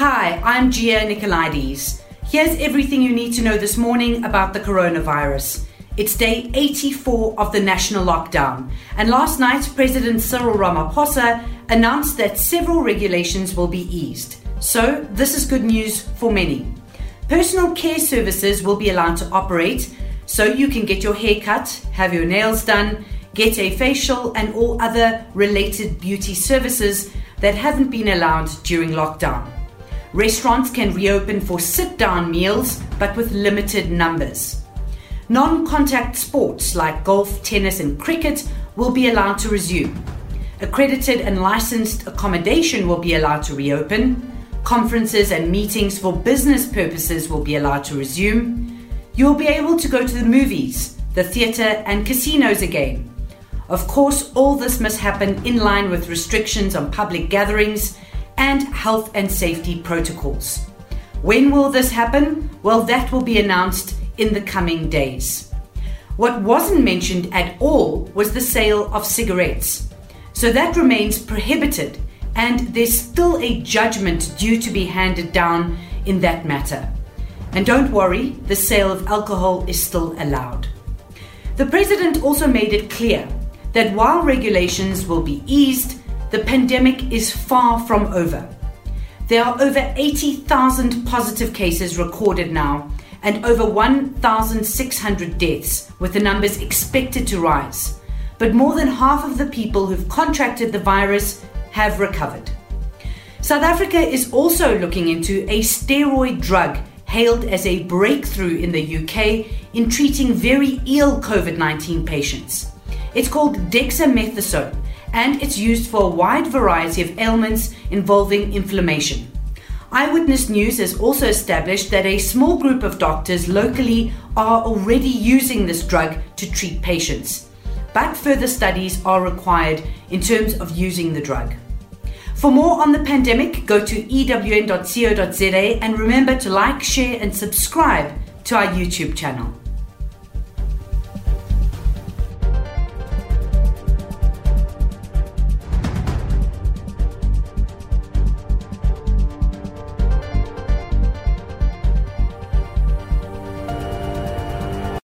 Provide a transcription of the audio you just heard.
Hi, I'm Gia Nicolaides. Here's everything you need to know this morning about the coronavirus. It's day 84 of the national lockdown, and last night President Cyril Ramaphosa announced that several regulations will be eased. So, this is good news for many. Personal care services will be allowed to operate, so you can get your hair cut, have your nails done, get a facial, and all other related beauty services that haven't been allowed during lockdown. Restaurants can reopen for sit down meals, but with limited numbers. Non contact sports like golf, tennis, and cricket will be allowed to resume. Accredited and licensed accommodation will be allowed to reopen. Conferences and meetings for business purposes will be allowed to resume. You will be able to go to the movies, the theatre, and casinos again. Of course, all this must happen in line with restrictions on public gatherings and health and safety protocols. When will this happen? Well, that will be announced in the coming days. What wasn't mentioned at all was the sale of cigarettes. So that remains prohibited, and there's still a judgment due to be handed down in that matter. And don't worry, the sale of alcohol is still allowed. The president also made it clear that while regulations will be eased, the pandemic is far from over. There are over 80,000 positive cases recorded now and over 1,600 deaths, with the numbers expected to rise. But more than half of the people who've contracted the virus have recovered. South Africa is also looking into a steroid drug hailed as a breakthrough in the UK in treating very ill COVID 19 patients. It's called dexamethasone and it's used for a wide variety of ailments involving inflammation. Eyewitness News has also established that a small group of doctors locally are already using this drug to treat patients, but further studies are required in terms of using the drug. For more on the pandemic, go to ewn.co.za and remember to like, share, and subscribe to our YouTube channel.